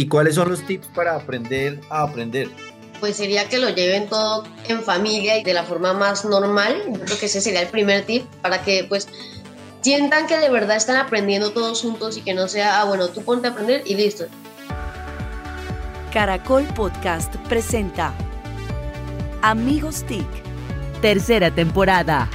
¿Y cuáles son los tips para aprender a aprender? Pues sería que lo lleven todo en familia y de la forma más normal. Yo creo que ese sería el primer tip para que pues sientan que de verdad están aprendiendo todos juntos y que no sea, ah, bueno, tú ponte a aprender y listo. Caracol Podcast presenta Amigos TIC, tercera temporada.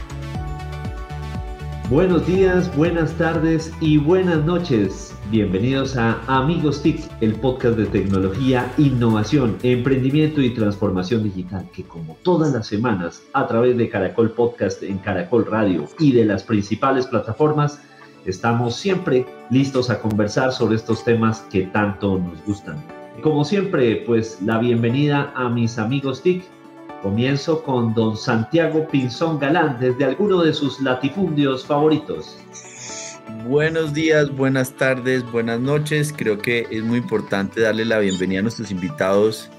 Buenos días, buenas tardes y buenas noches. Bienvenidos a Amigos TIC, el podcast de tecnología, innovación, emprendimiento y transformación digital, que como todas las semanas, a través de Caracol Podcast en Caracol Radio y de las principales plataformas, estamos siempre listos a conversar sobre estos temas que tanto nos gustan. Como siempre, pues la bienvenida a mis amigos TIC Comienzo con don Santiago Pinzón Galán desde alguno de sus latifundios favoritos. Buenos días, buenas tardes, buenas noches. Creo que es muy importante darle la bienvenida a nuestros invitados,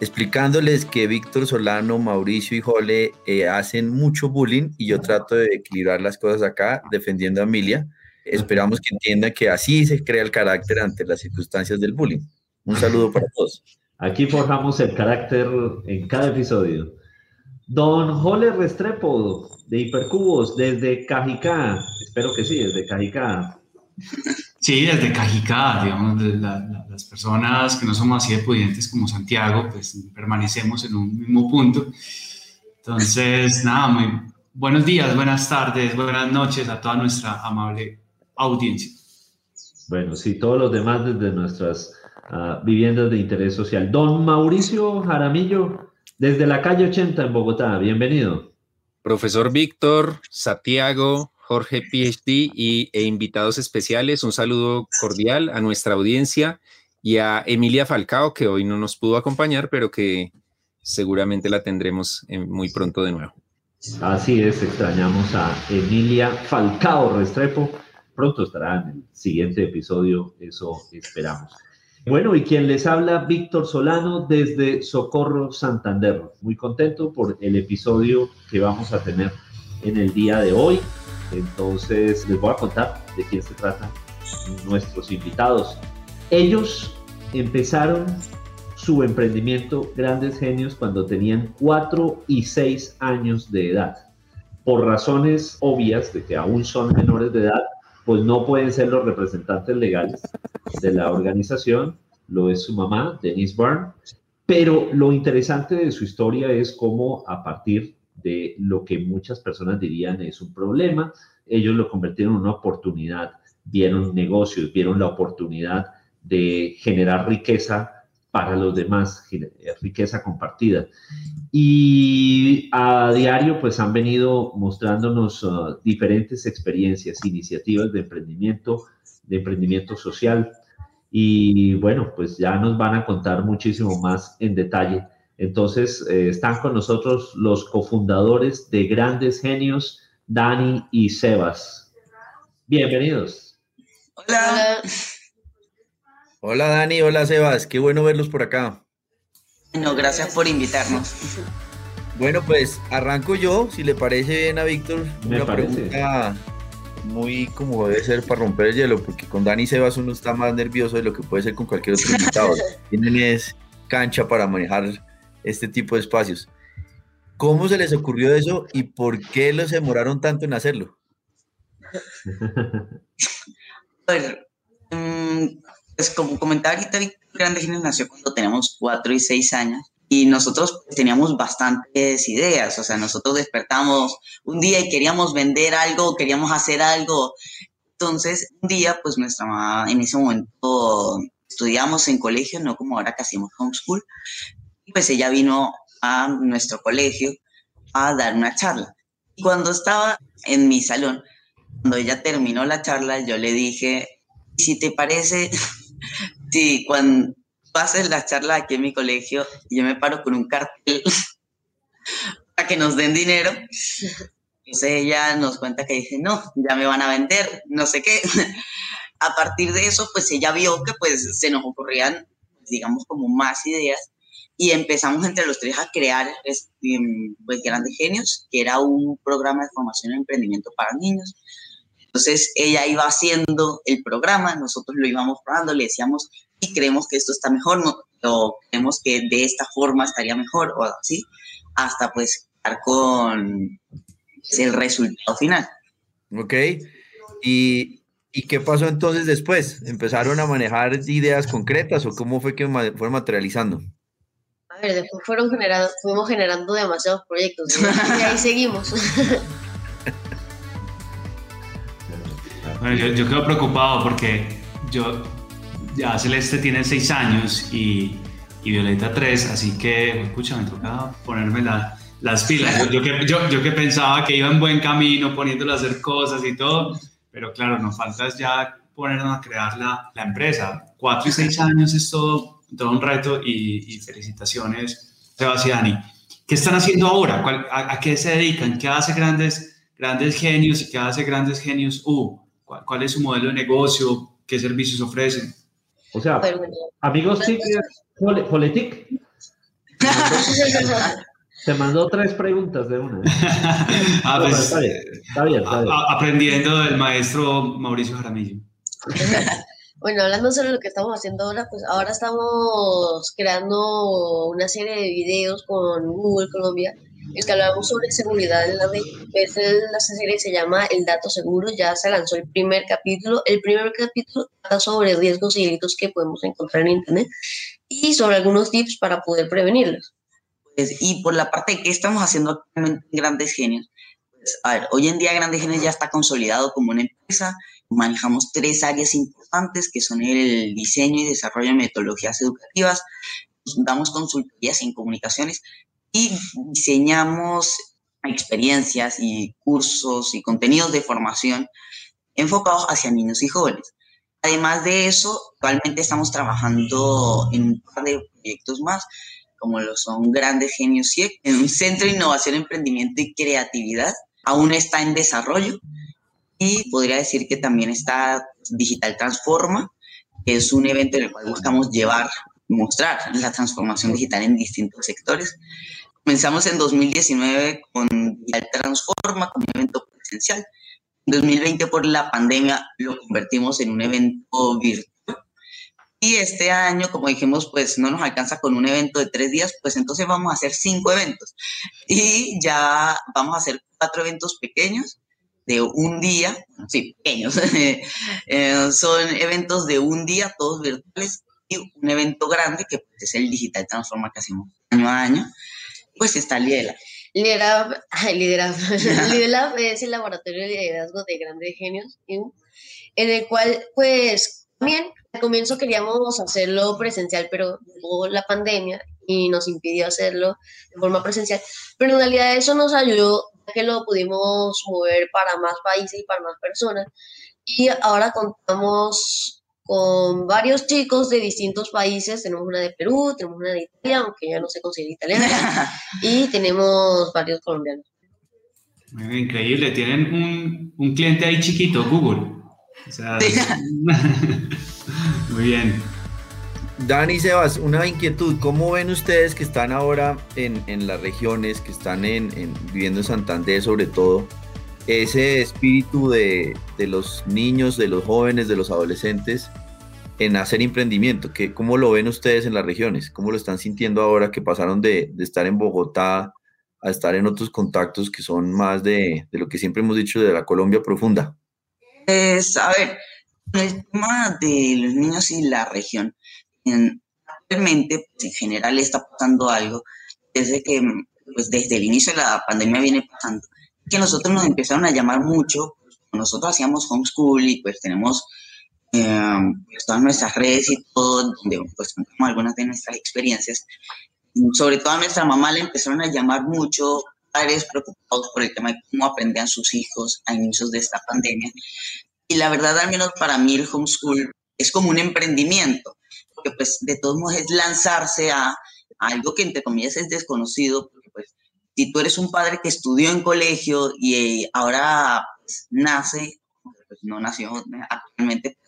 explicándoles que Víctor Solano, Mauricio y Jole eh, hacen mucho bullying y yo trato de equilibrar las cosas acá defendiendo a Emilia. Esperamos que entiendan que así se crea el carácter ante las circunstancias del bullying. Un saludo para todos. Aquí forjamos el carácter en cada episodio. Don Jole Restrepo, de Hipercubos, desde Cajicá. Espero que sí, desde Cajicá. Sí, desde Cajicá, digamos, las personas que no somos así de pudientes como Santiago, pues permanecemos en un mismo punto. Entonces, nada, muy buenos días, buenas tardes, buenas noches a toda nuestra amable audiencia. Bueno, sí, todos los demás desde nuestras viviendas de interés social. Don Mauricio Jaramillo, desde la calle 80 en Bogotá, bienvenido. Profesor Víctor, Santiago, Jorge PhD y, e invitados especiales, un saludo cordial a nuestra audiencia y a Emilia Falcao, que hoy no nos pudo acompañar, pero que seguramente la tendremos muy pronto de nuevo. Así es, extrañamos a Emilia Falcao Restrepo. Pronto estará en el siguiente episodio, eso esperamos. Bueno, y quien les habla, Víctor Solano, desde Socorro, Santander. Muy contento por el episodio que vamos a tener en el día de hoy. Entonces, les voy a contar de quién se trata nuestros invitados. Ellos empezaron su emprendimiento Grandes Genios cuando tenían 4 y 6 años de edad. Por razones obvias de que aún son menores de edad, pues no pueden ser los representantes legales de la organización, lo es su mamá, Denise Byrne, pero lo interesante de su historia es cómo a partir de lo que muchas personas dirían es un problema, ellos lo convirtieron en una oportunidad, vieron negocios, vieron la oportunidad de generar riqueza para los demás, riqueza compartida. Y a diario pues han venido mostrándonos uh, diferentes experiencias, iniciativas de emprendimiento, de emprendimiento social. Y bueno, pues ya nos van a contar muchísimo más en detalle. Entonces eh, están con nosotros los cofundadores de Grandes Genios, Dani y Sebas. Bienvenidos. Hola. Hola Dani, hola Sebas, qué bueno verlos por acá. Bueno, gracias por invitarnos. Bueno, pues arranco yo, si le parece bien a Víctor, una pregunta muy como debe ser para romper el hielo, porque con Dani Sebas uno está más nervioso de lo que puede ser con cualquier otro invitado. Tienen es cancha para manejar este tipo de espacios. ¿Cómo se les ocurrió eso y por qué los demoraron tanto en hacerlo? Bueno, pues como comentaba ahorita, Grande Genios nació cuando teníamos cuatro y seis años y nosotros teníamos bastantes ideas, o sea, nosotros despertamos un día y queríamos vender algo, queríamos hacer algo. Entonces, un día, pues nuestra mamá en ese momento estudiamos en colegio, no como ahora que hacemos homeschool, pues ella vino a nuestro colegio a dar una charla. Y cuando estaba en mi salón, cuando ella terminó la charla, yo le dije, si te parece Sí, cuando pases la charla aquí en mi colegio, yo me paro con un cartel para que nos den dinero. Entonces ella nos cuenta que dice, no, ya me van a vender, no sé qué. A partir de eso, pues ella vio que pues se nos ocurrían, digamos, como más ideas y empezamos entre los tres a crear em, pues, Grandes Genios, que era un programa de formación en emprendimiento para niños. Entonces ella iba haciendo el programa, nosotros lo íbamos probando, le decíamos, y creemos que esto está mejor, no, o creemos que de esta forma estaría mejor o así, hasta pues estar con el resultado final. Ok. ¿Y, ¿Y qué pasó entonces después? ¿Empezaron a manejar ideas concretas o cómo fue que fueron materializando? A ver, después fueron generando, fuimos generando demasiados proyectos y ahí seguimos. Bueno, yo, yo quedo preocupado porque yo, ya Celeste tiene seis años y, y Violeta tres, así que, escucha, me toca ponerme la, las pilas. Yo, que, yo, yo, que pensaba que iba en buen camino, poniéndole a hacer cosas y todo, pero claro, nos falta ya ponernos a crear la, la empresa. Cuatro y seis años es todo, todo un reto y, y felicitaciones, Sebastián. ¿Qué están haciendo ahora? a, a, qué se dedican? ¿Qué hace grandes, grandes genios y qué hace grandes genios U? ¿Cuál, es su modelo de negocio? ¿Qué servicios ofrecen? O sea, amigos TIC, Politic. Te mandó tres preguntas de una. ah, pues, está, bien, está, bien, aprendiendo del maestro Mauricio Jaramillo. Bueno, hablando sobre lo que estamos haciendo ahora, pues ahora estamos creando una serie de videos con Google Colombia el que hablamos sobre seguridad en la red. Es la serie se llama El Dato Seguro, ya se lanzó el primer capítulo. El primer capítulo trata sobre riesgos y delitos que podemos encontrar en Internet y sobre algunos tips para poder prevenirlos. Pues, y por la parte de qué estamos haciendo actualmente en Grandes Genios. Pues, a ver, hoy en día Grandes Genios ya está consolidado como una empresa. Manejamos tres áreas importantes que son el diseño y desarrollo de metodologías educativas, damos consultorías en comunicaciones y diseñamos experiencias y cursos y contenidos de formación enfocados hacia niños y jóvenes. Además de eso, actualmente estamos trabajando en un par de proyectos más, como lo son Grandes Genios CIEC, en un centro de innovación, emprendimiento y creatividad. Aún está en desarrollo y podría decir que también está Digital Transforma, que es un evento en el cual buscamos llevar, mostrar la transformación digital en distintos sectores. Comenzamos en 2019 con Digital Transforma, como evento presencial. En 2020 por la pandemia lo convertimos en un evento virtual. Y este año, como dijimos, pues no nos alcanza con un evento de tres días, pues entonces vamos a hacer cinco eventos. Y ya vamos a hacer cuatro eventos pequeños de un día, sí, pequeños, eh, son eventos de un día, todos virtuales, y un evento grande que pues, es el Digital Transforma que hacemos año a año pues está Lidelab. Lidelab, Lidelab, es el laboratorio de liderazgo de grandes genios, en el cual, pues, también al comienzo queríamos hacerlo presencial, pero llegó la pandemia y nos impidió hacerlo de forma presencial. Pero en realidad eso nos ayudó a que lo pudimos mover para más países y para más personas. Y ahora contamos con varios chicos de distintos países. Tenemos una de Perú, tenemos una de Italia, aunque ya no se considera italiana, y tenemos varios colombianos. Increíble, tienen un, un cliente ahí chiquito, Google. O sea, muy bien. Dani Sebas, una inquietud, ¿cómo ven ustedes que están ahora en, en las regiones, que están en, en, viviendo en Santander sobre todo, ese espíritu de, los niños, de los jóvenes, de los adolescentes en hacer emprendimiento. que ¿Cómo lo ven ustedes en las regiones? ¿Cómo lo están sintiendo ahora que pasaron de, estar en Bogotá a estar en otros contactos que son más de, lo que siempre hemos dicho de la Colombia profunda? Pues, a ver, el tema de los niños y la región, en, actualmente, pues, en general está pasando algo desde que, pues desde el inicio de la pandemia viene pasando que nosotros nos empezaron a llamar mucho, pues, nosotros hacíamos homeschool y pues tenemos eh, pues, todas nuestras redes y todo, donde pues contamos algunas de nuestras experiencias. Sobre todo a nuestra mamá le empezaron a llamar mucho padres preocupados por el tema de cómo aprendían sus hijos a inicios de esta pandemia. Y la verdad, al menos para mí, el homeschool es como un emprendimiento, porque pues de todos modos es lanzarse a, a algo que entre comillas es desconocido, si tú eres un padre que estudió en colegio y ahora pues, nace, pues no nació actualmente,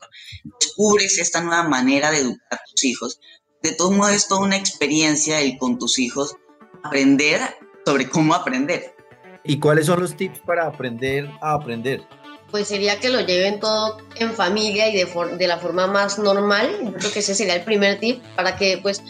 descubres esta nueva manera de educar a tus hijos, de todos modos es toda una experiencia el con tus hijos aprender sobre cómo aprender. ¿Y cuáles son los tips para aprender a aprender? pues sería que lo lleven todo en familia y de, de la forma más normal. Yo creo que ese sería el primer tip para que pues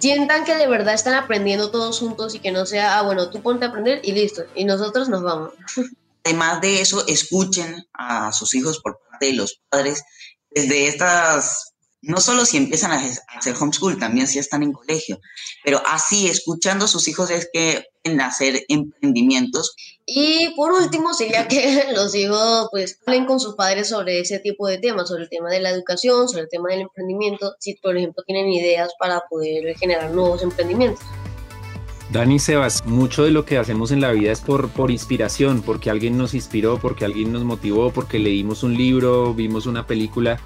sientan que de verdad están aprendiendo todos juntos y que no sea, ah, bueno, tú ponte a aprender y listo, y nosotros nos vamos. Además de eso, escuchen a sus hijos por parte de los padres desde estas no solo si empiezan a hacer homeschool, también si están en colegio, pero así escuchando a sus hijos es que en hacer emprendimientos. Y por último sería que los hijos pues hablen con sus padres sobre ese tipo de temas, sobre el tema de la educación, sobre el tema del emprendimiento, si por ejemplo tienen ideas para poder generar nuevos emprendimientos. Dani Sebas, mucho de lo que hacemos en la vida es por, por inspiración, porque alguien nos inspiró, porque alguien nos motivó, porque leímos un libro, vimos una película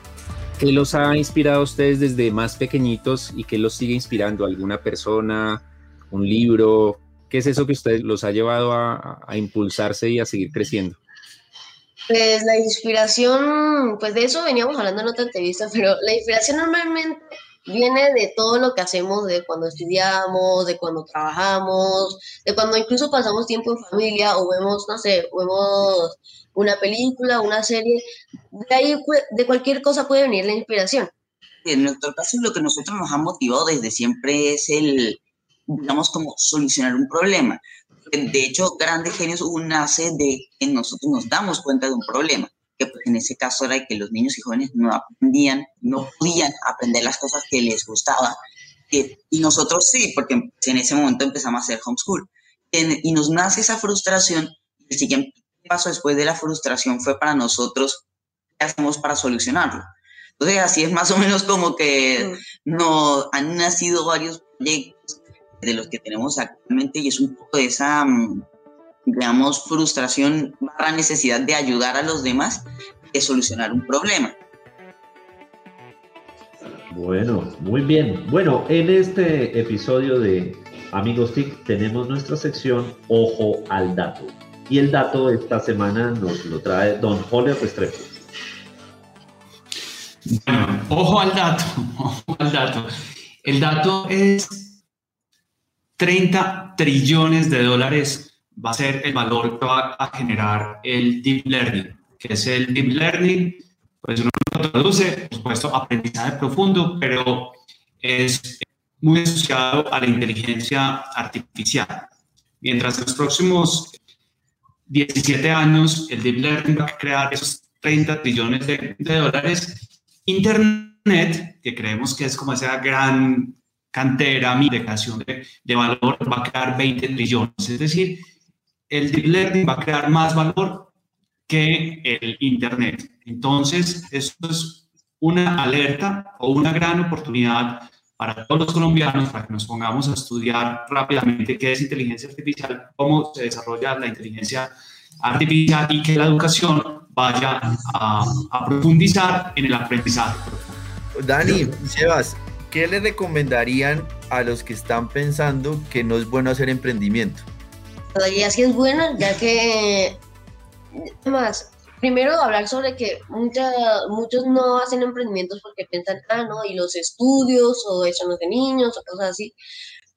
¿Qué los ha inspirado a ustedes desde más pequeñitos y qué los sigue inspirando? ¿Alguna persona? ¿Un libro? ¿Qué es eso que ustedes los ha llevado a, a impulsarse y a seguir creciendo? Pues la inspiración, pues de eso veníamos hablando en otra entrevista, pero la inspiración normalmente viene de todo lo que hacemos, de cuando estudiamos, de cuando trabajamos, de cuando incluso pasamos tiempo en familia o vemos, no sé, vemos una película, una serie, de ahí de cualquier cosa puede venir la inspiración. En nuestro caso, lo que nosotros nos ha motivado desde siempre es el, digamos, como solucionar un problema. De hecho, Grandes Genios nace de que nosotros nos damos cuenta de un problema, que pues, en ese caso era que los niños y jóvenes no aprendían, no podían aprender las cosas que les gustaba. y nosotros sí, porque en ese momento empezamos a hacer homeschool. y nos nace esa frustración. El siguiente paso después de la frustración fue para nosotros, ¿qué hacemos para solucionarlo? Entonces, así es más o menos como que mm. no, han nacido varios proyectos de los que tenemos actualmente y es un poco de esa, mm, digamos, frustración, la necesidad de ayudar a los demás, de solucionar un problema. Bueno, muy bien. Bueno, en este episodio de Amigos TIC tenemos nuestra sección Ojo al Dato. Y el dato de esta semana nos lo trae don Jorge Restrepo. Bueno, ojo al dato, ojo al dato. El dato es 30 trillones de dólares va a ser el valor que va a generar el Deep Learning. que es el Deep Learning? Pues uno lo traduce, por supuesto, aprendizaje profundo, pero es muy asociado a la inteligencia artificial. Mientras en los próximos 17 años, el Deep Learning va a crear esos 30 trillones de, dólares. Internet, que creemos que es como esa gran cantera, mi de, de valor, va a crear 20 trillones. Es decir, el Deep Learning va a crear más valor que el Internet. Entonces, esto es una alerta o una gran oportunidad para todos los colombianos, para que nos pongamos a estudiar rápidamente qué es inteligencia artificial, cómo se desarrolla la inteligencia artificial y que la educación vaya a, profundizar en el aprendizaje. Dani, Sebas, ¿qué le recomendarían a los que están pensando que no es bueno hacer emprendimiento? Todavía sí es bueno, ya que más primero hablar sobre que muchos no hacen emprendimientos porque piensan, ah, no, y los estudios o eso no es de niños o cosas así.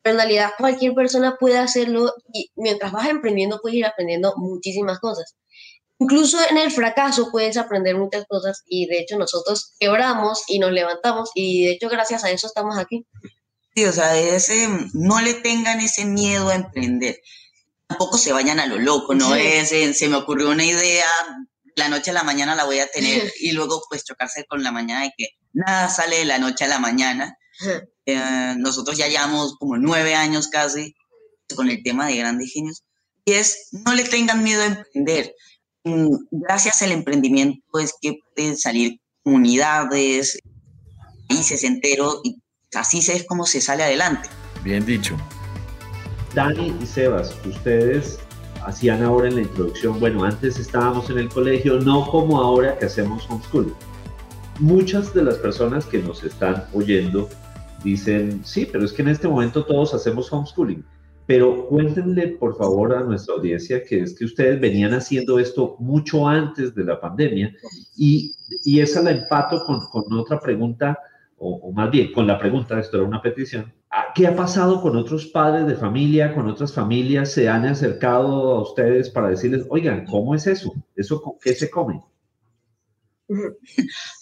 Pero en realidad cualquier persona puede hacerlo y mientras vas emprendiendo puedes ir aprendiendo muchísimas cosas. Incluso en el fracaso puedes aprender muchas cosas y de hecho nosotros quebramos y nos levantamos y de hecho gracias a eso estamos aquí. Sí, o sea, ese, no le tengan ese miedo a emprender. Tampoco se vayan a lo loco, no es, se me ocurrió una idea, la noche a la mañana la voy a tener y luego pues chocarse con la mañana de que nada sale de la noche a la mañana. Eh, nosotros ya llevamos como nueve años casi con el tema de grandes genios y es no le tengan miedo a emprender. Mm, gracias al emprendimiento es que pueden salir comunidades, países enteros y así es como se sale adelante. Bien dicho. Dani y Sebas, ustedes hacían ahora en la introducción, bueno, antes estábamos en el colegio, no como ahora que hacemos homeschool. Muchas de las personas que nos están oyendo dicen, sí, pero es que en este momento todos hacemos homeschooling. Pero cuéntenle, por favor, a nuestra audiencia que es que ustedes venían haciendo esto mucho antes de la pandemia y, y esa la empato con, con otra pregunta, o, o, más bien con la pregunta, esto era una petición, ¿Qué ha pasado con otros padres de familia, con otras familias? ¿Se han acercado a ustedes para decirles, oigan, ¿cómo es eso? ¿Eso qué se come?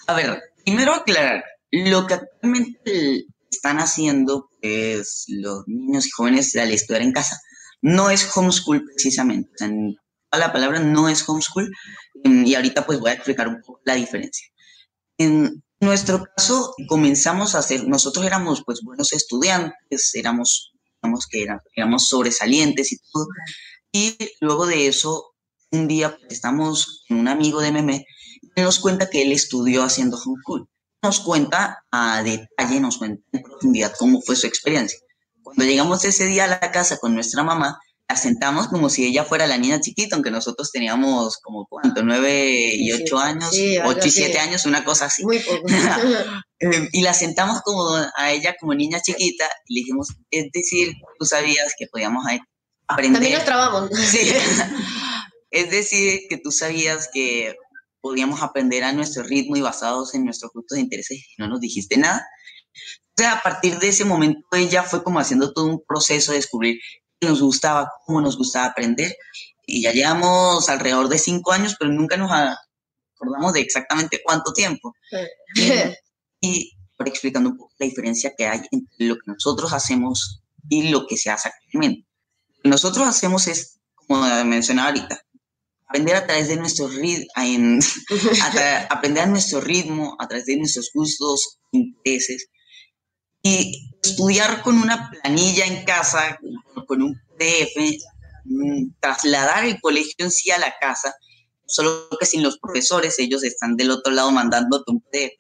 A ver, primero aclarar, lo que actualmente están haciendo es los niños y jóvenes al estudiar en casa no es homeschool precisamente. en la palabra no es homeschool y ahorita pues voy a explicar un poco la diferencia. En nuestro caso comenzamos a hacer, nosotros éramos pues buenos estudiantes, éramos, digamos que éramos sobresalientes y todo. Y luego de eso, un día pues, estamos con un amigo de Meme y nos cuenta que él estudió haciendo homeschool. Nos cuenta a detalle, nos cuenta en profundidad cómo fue su experiencia. Cuando llegamos ese día a la casa con nuestra mamá, la sentamos como si ella fuera la niña chiquita, aunque nosotros teníamos como cuánto, nueve y ocho años, ocho y siete años, una cosa así. Muy poco. Em, y la sentamos como a ella como niña chiquita y le dijimos, es decir, tú sabías que podíamos aprender. También nos trabamos. Sí. es decir, que tú sabías que podíamos aprender a nuestro ritmo y basados en nuestros gustos e intereses y no nos dijiste nada. O sea, a partir de ese momento ella fue como haciendo todo un proceso de descubrir nos gustaba, cómo nos gustaba aprender. Y ya llevamos alrededor de cinco años, pero nunca nos acordamos de exactamente cuánto tiempo. y, por explicando un poco la diferencia que hay entre lo que nosotros hacemos y lo que se hace actualmente. Lo que nosotros hacemos es, como mencionaba ahorita, aprender a través de nuestro ritmo, aprender a nuestro ritmo, a través de nuestros gustos, intereses, y estudiar con una planilla en casa, con un PDF, mm, trasladar el colegio en sí a la casa, solo que sin los profesores, ellos están del otro lado mandando un PDF.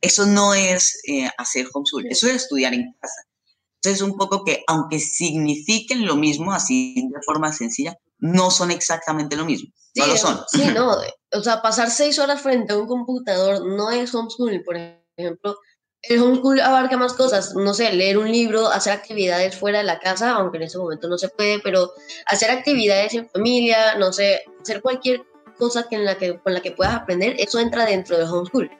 Eso no es eh, hacer homeschool, eso es estudiar en casa. Entonces, un poco que, aunque signifiquen lo mismo, así de forma sencilla, no son exactamente lo mismo. No lo son. Sí, no. O sea, pasar seis horas frente a un computador no es homeschool. Por ejemplo, el homeschool abarca más cosas, no sé, leer un libro, hacer actividades fuera de la casa, aunque en ese momento no se puede, pero hacer actividades en familia, no sé, hacer cualquier cosa que con la que puedas aprender, eso entra dentro del homeschool.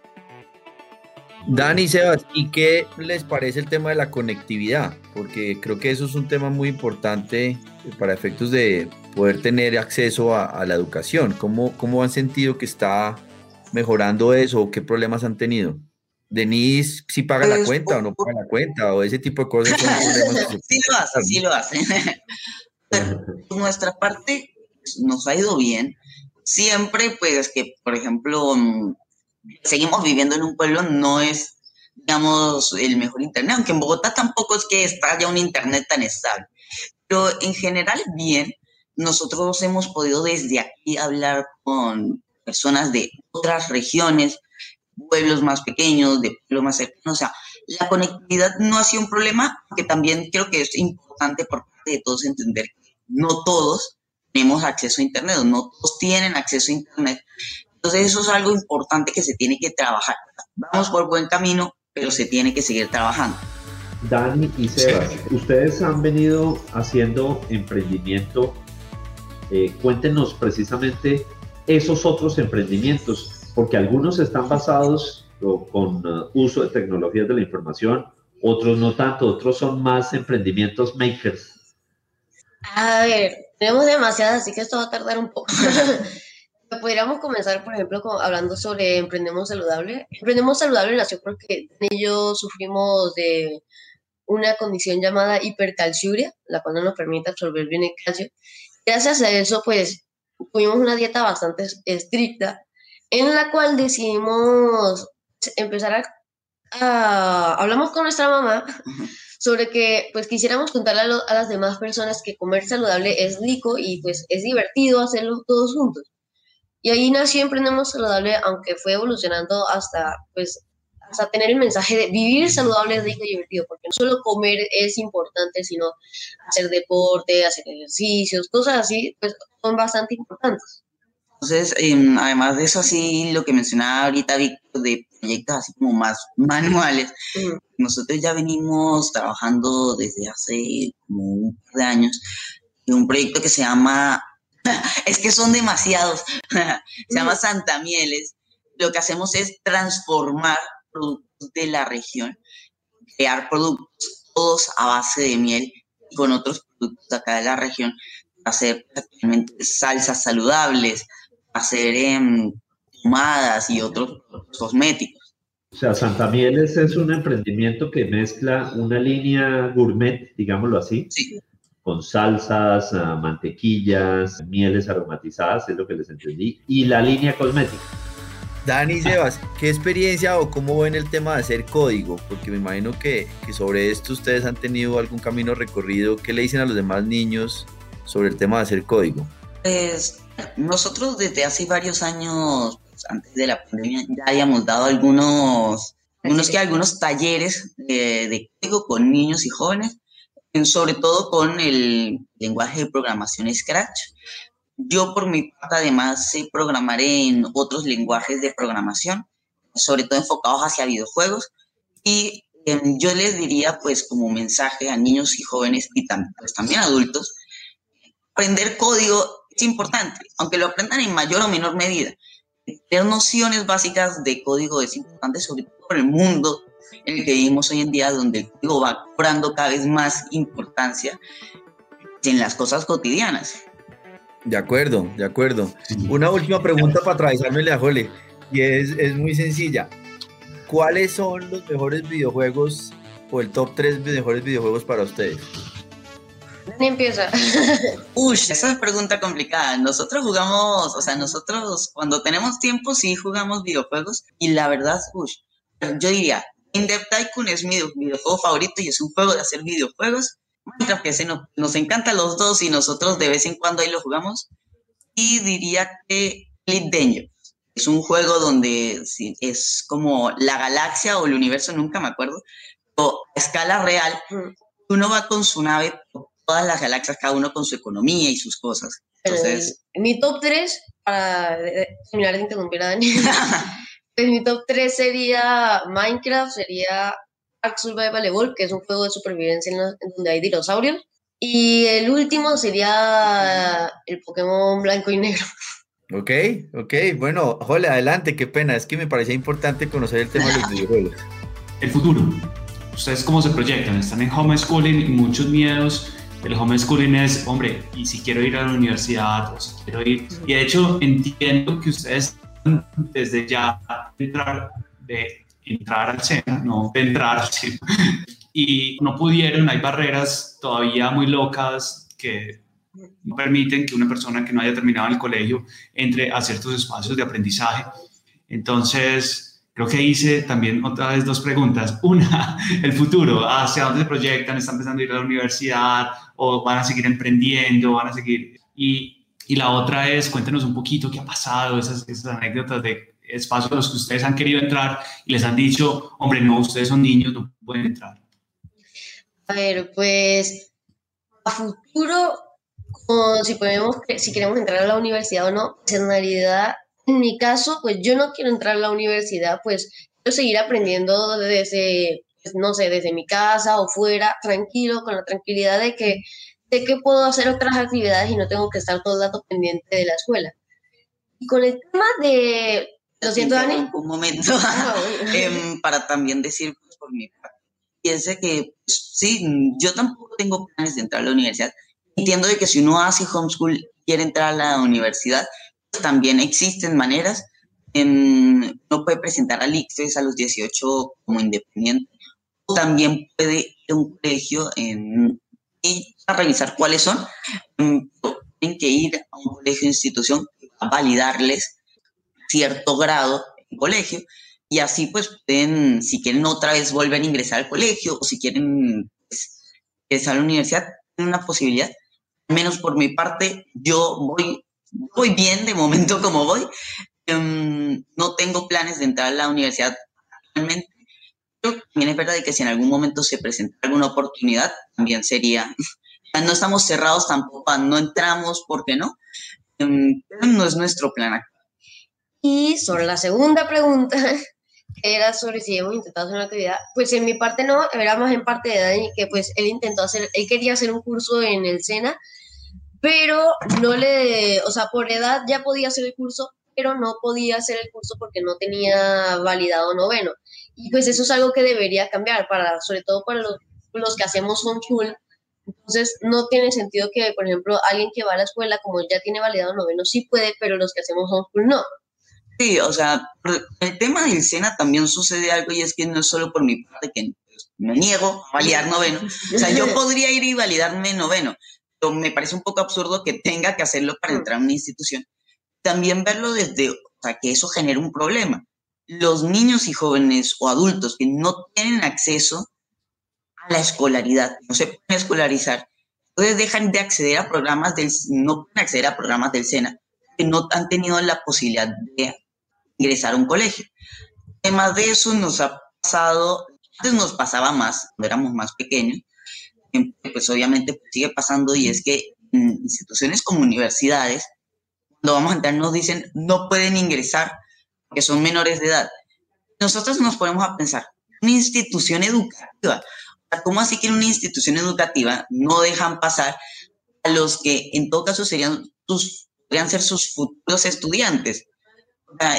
Dani, Sebas, ¿y qué les parece el tema de la conectividad? Porque creo que eso es un tema muy importante para efectos de poder tener acceso a, a la educación. ¿Cómo, ¿Cómo han sentido que está mejorando eso o qué problemas han tenido? Denise si paga la pues, cuenta o no paga la cuenta o ese tipo de cosas. sí lo hace, sí lo hace. por nuestra parte nos ha ido bien. Siempre, pues, que, por ejemplo, mm, seguimos viviendo en un pueblo, no es, digamos, el mejor internet, aunque en Bogotá tampoco es que está ya un internet tan estable. Pero en general, bien, nosotros hemos podido desde aquí hablar con personas de otras regiones, pueblos más pequeños, de pueblos más cercanos. O sea, la conectividad no ha sido un problema, que también creo que es importante por parte de todos entender que no todos tenemos acceso a Internet, no todos tienen acceso a Internet. Entonces eso es algo importante que se tiene que trabajar. Vamos por buen camino, pero se tiene que seguir trabajando. Dani y Sebas, ustedes han venido haciendo emprendimiento. Eh, cuéntenos precisamente esos otros emprendimientos porque algunos están basados con uh, uso de tecnologías de la información, otros no tanto, otros son más emprendimientos makers. A ver, tenemos demasiadas, así que esto va a tardar un poco. Podríamos comenzar, por ejemplo, hablando sobre Emprendemos Saludable. Emprendemos Saludable nació porque ellos sufrimos de una condición llamada hipercalciuria, la cual no nos permite absorber bien el calcio. Gracias a eso, pues, tuvimos una dieta bastante estricta en la cual decidimos empezar a, hablamos con nuestra mamá sobre que pues quisiéramos contarle a, las demás personas que comer saludable es rico y pues es divertido hacerlo todos juntos. Y ahí nació Emprendemos Saludable, aunque fue evolucionando hasta pues hasta tener el mensaje de vivir saludable es rico y divertido, porque no solo comer es importante, sino hacer deporte, hacer ejercicios, cosas así, pues son bastante importantes. Entonces, em, además de eso, así lo que mencionaba ahorita Víctor, de proyectos así como más manuales, nosotros ya venimos trabajando desde hace como un par de años en un proyecto que se llama, es que son demasiados, se llama Santa Mieles. Lo que hacemos es transformar productos de la región, crear productos todos a base de miel y con otros productos acá de la región, hacer salsas saludables, hacer em, pomadas y otros cosméticos. O sea, Santa Mieles es un emprendimiento que mezcla una línea gourmet, digámoslo así, con salsas, ah, mantequillas, mieles aromatizadas, es lo que les entendí, y la línea cosmética. Dani Sebas, ¿qué experiencia o cómo ven el tema de hacer código? Porque me imagino que, que, sobre esto ustedes han tenido algún camino recorrido. ¿Qué le dicen a los demás niños sobre el tema de hacer código? Pues nosotros desde hace varios años, pues, antes de la pandemia, ya habíamos dado algunos, algunos, que, algunos talleres de, de código con niños y jóvenes, sobre todo con el lenguaje de programación Scratch yo por mi parte además sé programar en otros lenguajes de programación, sobre todo enfocados hacia videojuegos. Y em, yo les diría pues como mensaje a niños y jóvenes y pues, también adultos, aprender código es importante, aunque lo aprendan en mayor o menor medida. Tener nociones básicas de código es importante, sobre todo por el mundo en el que vivimos hoy en día, donde el código va cobrando cada vez más importancia en las cosas cotidianas. De acuerdo, de acuerdo. Una última pregunta para atravesarme a Jole, y es, es, muy sencilla. ¿Cuáles son los mejores videojuegos o el top 3 mejores videojuegos para ustedes? Ni empieza. Uy, esa es pregunta complicada. Nosotros jugamos, o sea, nosotros cuando tenemos tiempo sí jugamos videojuegos y la verdad, uy, yo diría, In Depth Tycoon es mi videojuego favorito y es un juego de hacer videojuegos Minecraft que se nos, nos encanta los dos y nosotros de vez en cuando ahí lo jugamos. Y diría que Elite Danger. Es un juego donde es como la galaxia o el universo, nunca me acuerdo, o a escala real, uno va con su nave por todas las galaxias, cada uno con su economía y sus cosas. Entonces, mi top 3, para terminar de interrumpir a Dani, pues mi top 3 sería Minecraft, sería Ark Survival Evolved, que es un juego de supervivencia en, donde hay dinosaurios. Y el último sería el Pokémon blanco y negro. Ok, ok, bueno, Jole, adelante, qué pena, es que me parecía importante conocer el tema de los videojuegos. El futuro, ¿ustedes cómo se proyectan? Están en homeschooling y muchos miedos. El homeschooling es, hombre, y si quiero ir a la universidad, o si quiero ir. Y de hecho, entiendo que ustedes desde ya entrar de entrar al SENA, no entrar, y no pudieron, hay barreras todavía muy locas que no permiten que una persona que no haya terminado el colegio entre a ciertos espacios de aprendizaje. Entonces, creo que hice también otra vez dos preguntas. Una, el futuro, hacia dónde se proyectan, están pensando ir a la universidad o van a seguir emprendiendo, van a seguir... Y, y la otra es, cuéntenos un poquito qué ha pasado, esas, esas anécdotas de espacios a los que ustedes han querido entrar y les han dicho, hombre, no, ustedes son niños, no pueden entrar? A ver, pues a futuro, si, podemos, si queremos entrar a la universidad o no, pues en realidad, en mi caso, pues yo no quiero entrar a la universidad, pues quiero seguir aprendiendo desde, pues, no sé, desde mi casa o fuera, tranquilo, con la tranquilidad de que sé que puedo hacer otras actividades y no tengo que estar todo el rato pendiente de la escuela. Y con el tema de lo siento, Dani. Un momento em, para también decir pues, por mi parte. Piense que pues, sí, yo tampoco tengo planes de entrar a la universidad. Entiendo de que si uno hace homeschool quiere entrar a la universidad, también existen maneras. Uno puede presentar al ICFES a los 18 como independiente. O también puede ir a un colegio en, y a revisar cuáles son. Em, tienen que ir a un colegio institución a validarles cierto grado en colegio y así pues pueden, si quieren otra vez volver a ingresar al colegio o si quieren pues, ingresar a la universidad, tienen una posibilidad. Menos por mi parte, yo voy, voy bien de momento como voy. Em, no tengo planes de entrar a la universidad actualmente. Pero también es verdad que si en algún momento se presenta alguna oportunidad, también sería. No estamos cerrados tampoco, no entramos, ¿por qué no? Em, pero no es nuestro plan y sobre la segunda pregunta, que era sobre si hemos intentado hacer una actividad, pues en mi parte no, era más en parte de Dani, que pues él intentó hacer, él quería hacer un curso en el SENA, pero no le, o sea, por edad ya podía hacer el curso, pero no podía hacer el curso porque no tenía validado noveno. Y pues eso es algo que debería cambiar, para, sobre todo para los los que hacemos homeschool. Entonces, no tiene sentido que, por ejemplo, alguien que va a la escuela, como ya tiene validado noveno, sí puede, pero los que hacemos homeschool no. Sí, o sea, el tema del SENA también sucede algo y es que no es solo por mi parte que me niego a validar noveno. O sea, yo podría ir y validarme noveno, me parece un poco absurdo que tenga que hacerlo para mm. entrar a una institución. También verlo desde, o sea, que eso genera un problema. Los niños y jóvenes o adultos que no tienen acceso a la escolaridad, no se pueden escolarizar, entonces dejan de acceder a programas del, no pueden acceder a programas del SENA, que no han tenido la posibilidad de ingresar a un colegio. Además de eso, nos ha pasado, antes nos pasaba más, cuando éramos más pequeños, pues obviamente sigue pasando y es que instituciones como universidades, cuando vamos a entrar nos dicen no pueden ingresar porque son menores de edad. Nosotros nos ponemos a pensar, una institución educativa, ¿cómo así que en una institución educativa no dejan pasar a los que en todo caso serían sus, podrían ser sus futuros estudiantes?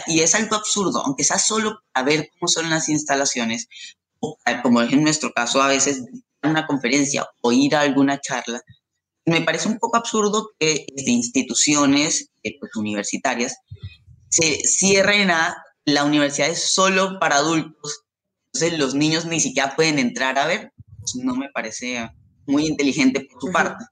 y es algo absurdo, aunque sea solo para ver cómo son las instalaciones, o como es en nuestro caso a veces una conferencia o ir a alguna charla, me parece un poco absurdo que desde instituciones eh, pues, universitarias se cierren a la universidad es solo para adultos, entonces los niños ni siquiera pueden entrar a ver, pues, no me parece muy inteligente por su parte.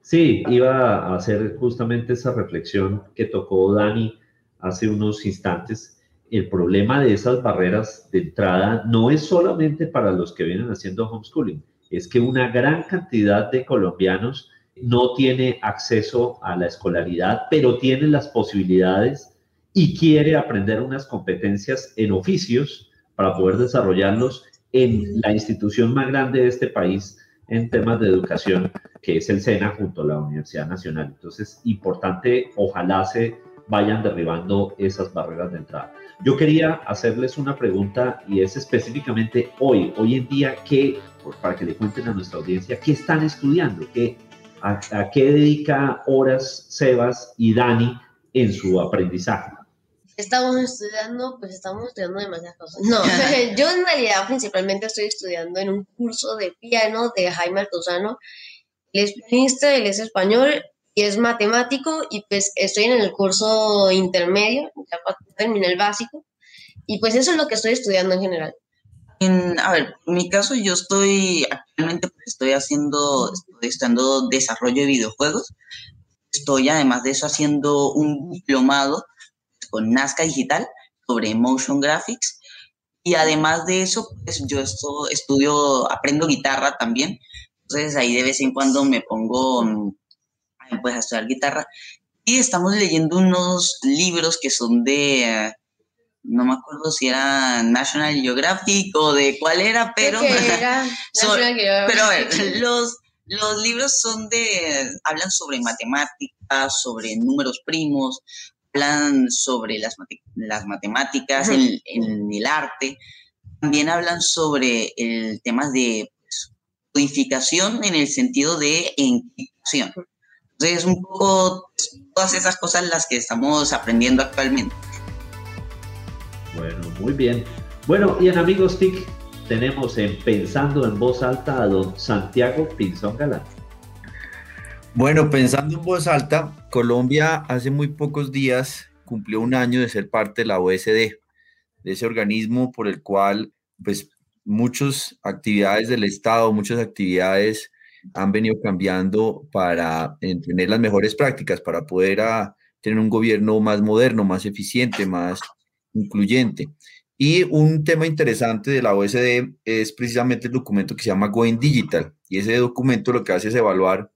Sí, iba a hacer justamente esa reflexión que tocó Dani hace unos instantes, el problema de esas barreras de entrada no es solamente para los que vienen haciendo homeschooling, es que una gran cantidad de colombianos no tiene acceso a la escolaridad, pero tiene las posibilidades y quiere aprender unas competencias en oficios para poder desarrollarlos en la institución más grande de este país en temas de educación, que es el SENA junto a la Universidad Nacional. Entonces, importante, ojalá se vayan derribando esas barreras de entrada. Yo quería hacerles una pregunta y es específicamente hoy, hoy en día, ¿qué, para que le cuenten a nuestra audiencia, qué están estudiando? ¿Qué, a, qué dedica horas Sebas y Dani en su aprendizaje? Estamos estudiando, pues estamos estudiando demasiadas cosas. No, yo en realidad principalmente estoy estudiando en un curso de piano de Jaime Altozano. Él es pianista, él es español y es matemático y pues estoy en el curso intermedio, ya terminé el básico y pues eso es lo que estoy estudiando en general. En, a ver, en mi caso yo estoy actualmente pues, estoy haciendo, estoy desarrollo de videojuegos. Estoy además de eso haciendo un diplomado con Nazca Digital sobre motion graphics y además de eso pues yo esto, estudio, aprendo guitarra también. Entonces ahí de vez en cuando me pongo mm, puedes estudiar guitarra. Y estamos leyendo unos libros que son de, no me acuerdo si era National Geographic o de cuál era, pero... pero a ver, los, los libros son de, hablan sobre matemáticas, sobre números primos, hablan sobre las, las matemáticas, en, el arte, también hablan sobre el tema de pues, codificación en el sentido de encriptación. Entonces, un poco todas esas cosas las que estamos aprendiendo actualmente. Muy bien. Bueno, y en Amigos TIC tenemos en Pensando en Voz Alta a don Santiago Pinzón Galán. Bueno, pensando en voz alta, Colombia hace muy pocos días cumplió un año de ser parte de la OSD, de ese organismo por el cual, pues, muchas actividades del Estado, muchas actividades han venido cambiando para tener las mejores prácticas, para poder ah, tener un gobierno más moderno, más eficiente, más incluyente. Y un tema interesante de la OSD es precisamente el documento que se llama Going Digital. Y ese documento lo que hace es evaluar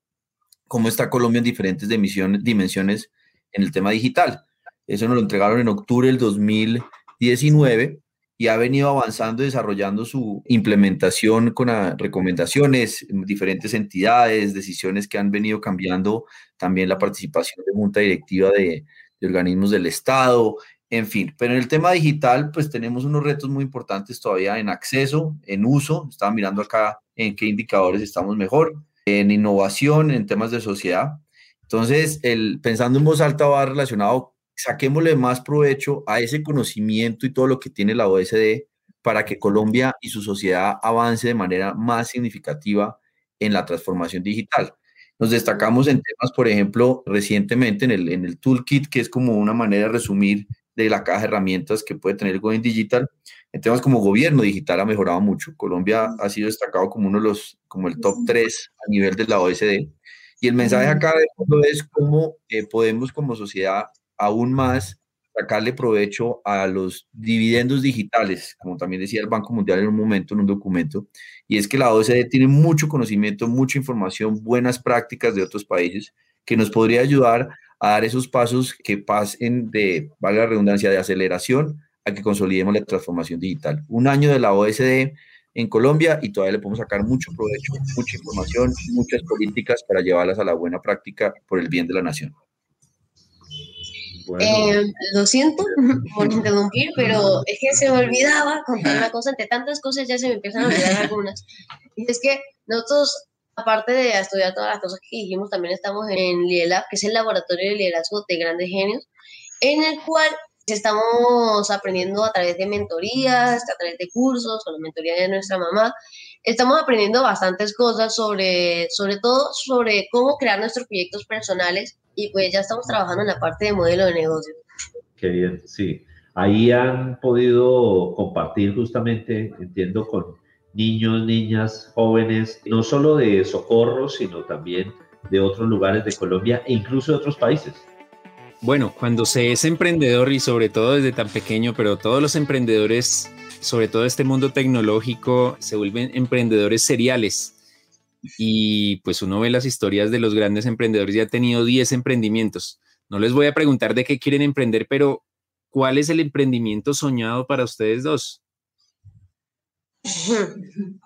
cómo está Colombia en diferentes dimensiones en el tema digital. Eso nos lo entregaron en octubre del 2019 y ha venido avanzando desarrollando su implementación con recomendaciones, diferentes entidades, decisiones que han venido cambiando, también la participación de junta directiva de organismos del Estado, en fin. Pero en el tema digital, pues tenemos unos retos muy importantes todavía en acceso, en uso, estaba mirando acá en qué indicadores estamos mejor, en innovación, en temas de sociedad. Entonces, el, pensando en voz alta va relacionado saquémosle más provecho a ese conocimiento y todo lo que tiene la OSD para que Colombia y su sociedad avance de manera más significativa en la transformación digital. Nos destacamos en temas, por ejemplo, recientemente en el, en el toolkit, que es como una manera de resumir de la caja de herramientas que puede tener Going Digital. En temas como gobierno digital ha mejorado mucho. Colombia ha sido destacado como uno de los, como el top 3 a nivel de la OSD. Y el mensaje acá de fondo es cómo eh, podemos como sociedad aún más sacarle provecho a los dividendos digitales, como también decía el Banco Mundial en un momento, en un documento, y es que la OCDE tiene mucho conocimiento, mucha información, buenas prácticas de otros países que nos podría ayudar a dar esos pasos que pasen de, valga la redundancia, de aceleración a que consolidemos la transformación digital. Un año de la OSD en Colombia y todavía le podemos sacar mucho provecho, mucha información, muchas políticas para llevarlas a la buena práctica por el bien de la nación. Eh, lo siento por interrumpir, pero es que se me olvidaba contar una cosa, entre tantas cosas ya se me empiezan a olvidar algunas. Y es que nosotros, aparte de estudiar todas las cosas que dijimos, también estamos en LIDELAB, que es el laboratorio de liderazgo de grandes genios, en el cual estamos aprendiendo a través de mentorías, a través de cursos, con la mentoría de nuestra mamá. Estamos aprendiendo bastantes cosas sobre, sobre todo sobre cómo crear nuestros proyectos personales y pues ya estamos trabajando en la parte de modelo de negocio. Qué bien, sí. Ahí han podido compartir justamente, entiendo, con niños, niñas, jóvenes, no solo de Socorro, sino también de otros lugares de Colombia e incluso de otros países. Bueno, cuando se es emprendedor y sobre todo desde tan pequeño, pero todos los emprendedores, sobre todo este mundo tecnológico, se vuelven emprendedores seriales y pues uno ve las historias de los grandes emprendedores y ha tenido 10 emprendimientos. No les voy a preguntar de qué quieren emprender, pero ¿cuál es el emprendimiento soñado para ustedes dos?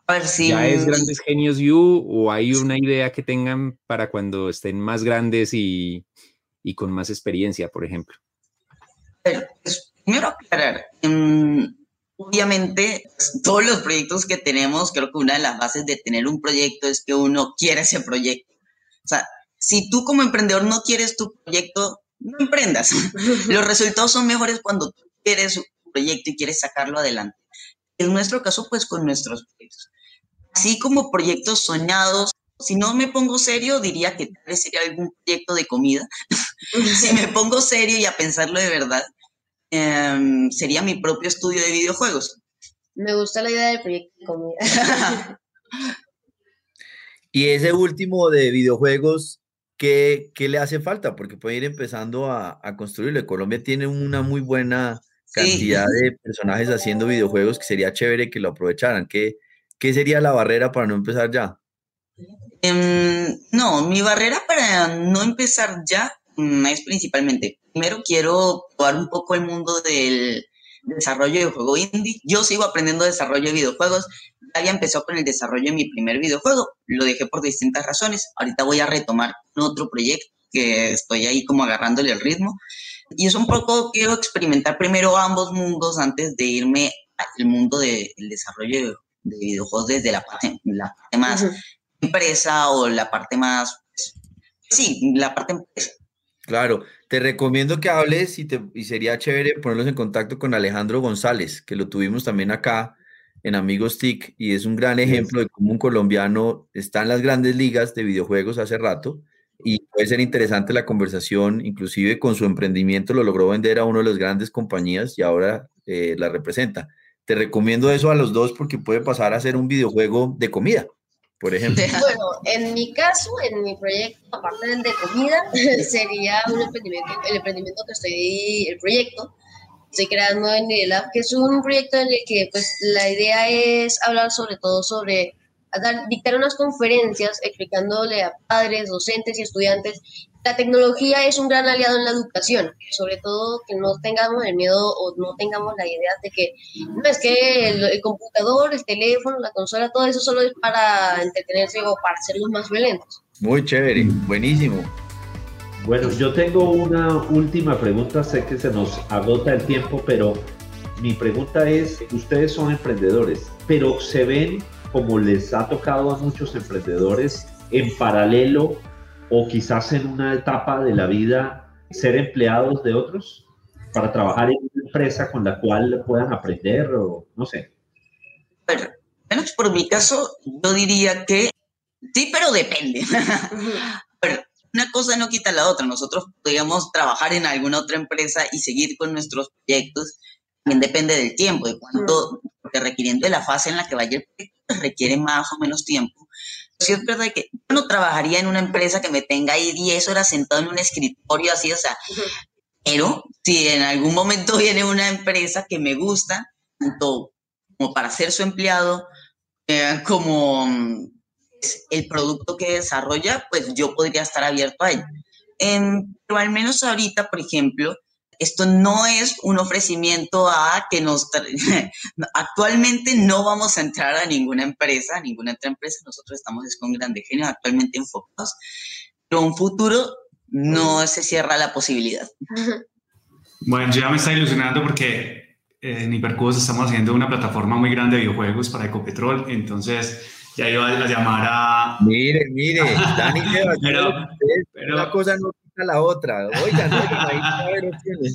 A ver si... ¿Ya es Grandes Genios You o hay una idea que tengan para cuando estén más grandes y, y con más experiencia, por ejemplo? Pues, primero aclarar, em, obviamente, pues, todos los proyectos que tenemos, creo que una de las bases de tener un proyecto es que uno quiere ese proyecto. O sea, si tú como emprendedor no quieres tu proyecto, no emprendas. los resultados son mejores cuando tú quieres un proyecto y quieres sacarlo adelante. En nuestro caso, pues con nuestros proyectos. Así como proyectos soñados, si no me pongo serio, diría que tal vez sería algún proyecto de comida. si me pongo serio y a pensarlo de verdad, Em, sería mi propio estudio de videojuegos. Me gusta la idea del proyecto de comida. y ese último de videojuegos, ¿qué, ¿qué, le hace falta? Porque puede ir empezando a, a construirlo. Colombia tiene una muy buena cantidad de personajes haciendo videojuegos que sería chévere que lo aprovecharan. ¿Qué, qué sería la barrera para no empezar ya? Em, no, mi barrera para no empezar ya Mm, es principalmente, primero quiero probar un poco el mundo del desarrollo de juego indie. Yo sigo aprendiendo desarrollo de videojuegos. Ya empezó con el desarrollo de mi primer videojuego. Lo dejé por distintas razones. Ahorita voy a retomar otro proyecto que estoy ahí como agarrándole el ritmo. Y es un poco, quiero experimentar primero ambos mundos antes de irme al mundo del desarrollo de, videojuegos desde la parte, la parte más empresa o la parte más, pues, sí, la parte empresa. Claro, te recomiendo que hables y, te, y sería chévere ponerlos en contacto con Alejandro González, que lo tuvimos también acá en Amigos TIC y es un gran ejemplo de cómo un colombiano está en las grandes ligas de videojuegos hace rato y puede ser interesante la conversación, inclusive con su emprendimiento lo logró vender a una de las grandes compañías y ahora eh, la representa. Te recomiendo eso a los dos porque puede pasar a ser un videojuego de comida por ejemplo? Bueno, en mi caso, en mi proyecto, aparte del de comida, sería un emprendimiento, el emprendimiento que estoy, el proyecto, estoy creando en el que es un proyecto en el que pues la idea es hablar sobre todo sobre dictar unas conferencias explicándole a padres, docentes y estudiantes la tecnología es un gran aliado en la educación, sobre todo que no tengamos el miedo o no tengamos la idea de que no es que el, computador, el teléfono, la consola, todo eso solo es para entretenerse o para hacerlos más violentos. Muy chévere, buenísimo. Bueno, yo tengo una última pregunta, sé que se nos agota el tiempo, pero mi pregunta es, ustedes son emprendedores, pero se ven como les ha tocado a muchos emprendedores en paralelo o quizás en una etapa de la vida ser empleados de otros para trabajar en una empresa con la cual puedan aprender o no sé. Pero, menos por mi caso, yo diría que sí, pero depende. pero una cosa no quita la otra. Nosotros podríamos trabajar en alguna otra empresa y seguir con nuestros proyectos. También depende del tiempo, de cuánto, porque requiriendo de la fase en la que vaya el proyecto, requiere más o menos tiempo. Sí es verdad que yo no trabajaría en una empresa que me tenga ahí 10 horas sentado en un escritorio así, o sea, pero si en algún momento viene una empresa que me gusta, tanto como para ser su empleado, eh, como mm, el producto que desarrolla, pues yo podría estar abierto a ello. Em, pero al menos ahorita, por ejemplo, esto no es un ofrecimiento a que nos... actualmente no vamos a entrar a ninguna empresa, a ninguna otra empresa. Nosotros estamos con Grande Genio actualmente enfocados. Pero un futuro no se cierra la posibilidad. Bueno, yo ya me está ilusionando porque eh, en Hipercubos estamos haciendo una plataforma muy grande de videojuegos para Ecopetrol. Entonces ya iba a llamar a... Mire, mire, Dani, pero, pero, una cosa no la otra. Oigan, oigan, ahí está a ver opciones.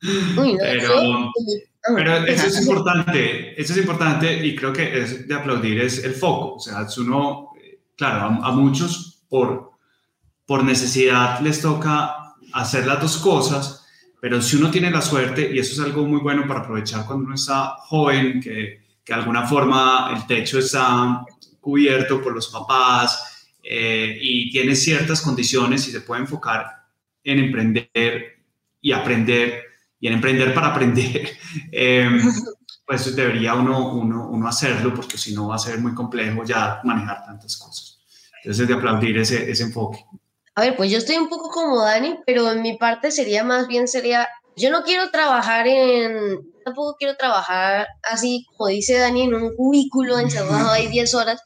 Pero, pero eso es importante, eso es importante y creo que es de aplaudir es el foco. O sea, es uno, claro, a, muchos por, por necesidad les toca hacer las dos cosas, pero si uno tiene la suerte, y eso es algo muy bueno para aprovechar cuando uno está joven, que, que de alguna forma el techo está cubierto por los papás eh, y tiene ciertas condiciones y se puede enfocar en emprender y aprender y en emprender para aprender, em, pues debería uno, uno, uno, hacerlo porque si no va a ser muy complejo ya manejar tantas cosas. Entonces, de aplaudir ese, ese enfoque. A ver, pues yo estoy un poco como Dani, pero en mi parte sería más bien, sería, yo no quiero trabajar en, tampoco quiero trabajar así, como dice Dani, en un cubículo encerrado ahí 10 horas.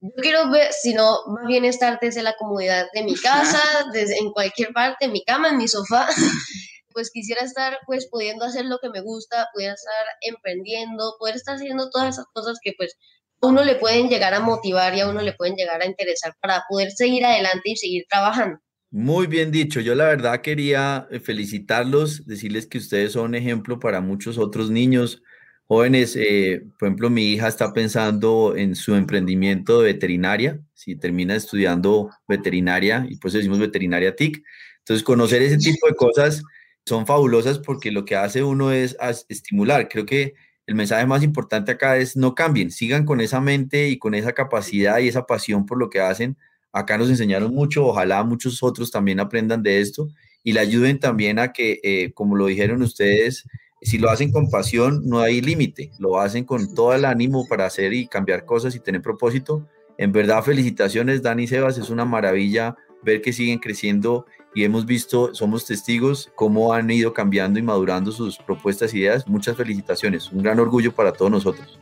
Yo quiero ver, sino más bien estar desde la comodidad de mi casa, desde en cualquier parte, en mi cama, en mi sofá. Pues quisiera estar pues pudiendo hacer lo que me gusta, pudiera estar emprendiendo, poder estar haciendo todas esas cosas que pues a uno le pueden llegar a motivar y a uno le pueden llegar a interesar para poder seguir adelante y seguir trabajando. Muy bien dicho. Yo la verdad quería eh, felicitarlos, decirles que ustedes son ejemplo para muchos otros niños, jóvenes. Eh, por ejemplo, mi hija está pensando en su emprendimiento de veterinaria, si termina estudiando veterinaria, y pues decimos veterinaria TIC. Entonces, conocer ese tipo de cosas son fabulosas porque lo que hace uno es estimular. Creo que el mensaje más importante acá es no cambien, sigan con esa mente y con esa capacidad y esa pasión por lo que hacen Acá nos enseñaron mucho, ojalá muchos otros también aprendan de esto y le ayuden también a que, eh, como lo dijeron ustedes, si lo hacen con pasión, no hay límite, lo hacen con todo el ánimo para hacer y cambiar cosas y tener propósito. En verdad, felicitaciones, Dani Sebas, es una maravilla ver que siguen creciendo y hemos visto, somos testigos, cómo han ido cambiando y madurando sus propuestas e ideas. Muchas felicitaciones, un gran orgullo para todos nosotros.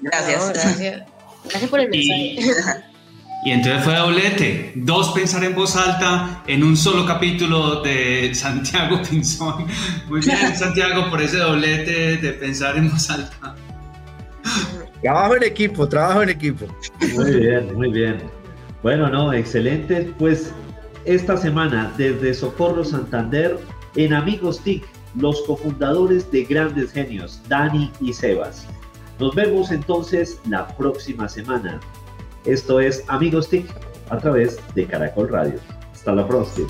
Gracias. gracias. Gracias por el mensaje. Y entonces fue doblete. Dos pensar en voz alta en un solo capítulo de Santiago Pinzón. Muy bien, Santiago, por ese doblete de pensar en voz alta. Trabajo en equipo, trabajo en equipo. Muy bien, muy bien. Bueno, no, excelente. Pues esta semana desde Socorro Santander, en Amigos TIC, los cofundadores de Grandes Genios, Dani y Sebas. Nos vemos entonces la próxima semana. Esto es Amigos TIC a través de Caracol Radio. Hasta la próxima.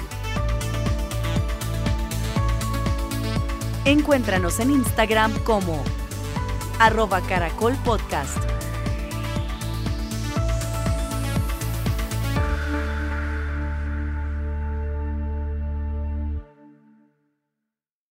Encuéntranos en Instagram como arroba Caracol Podcast.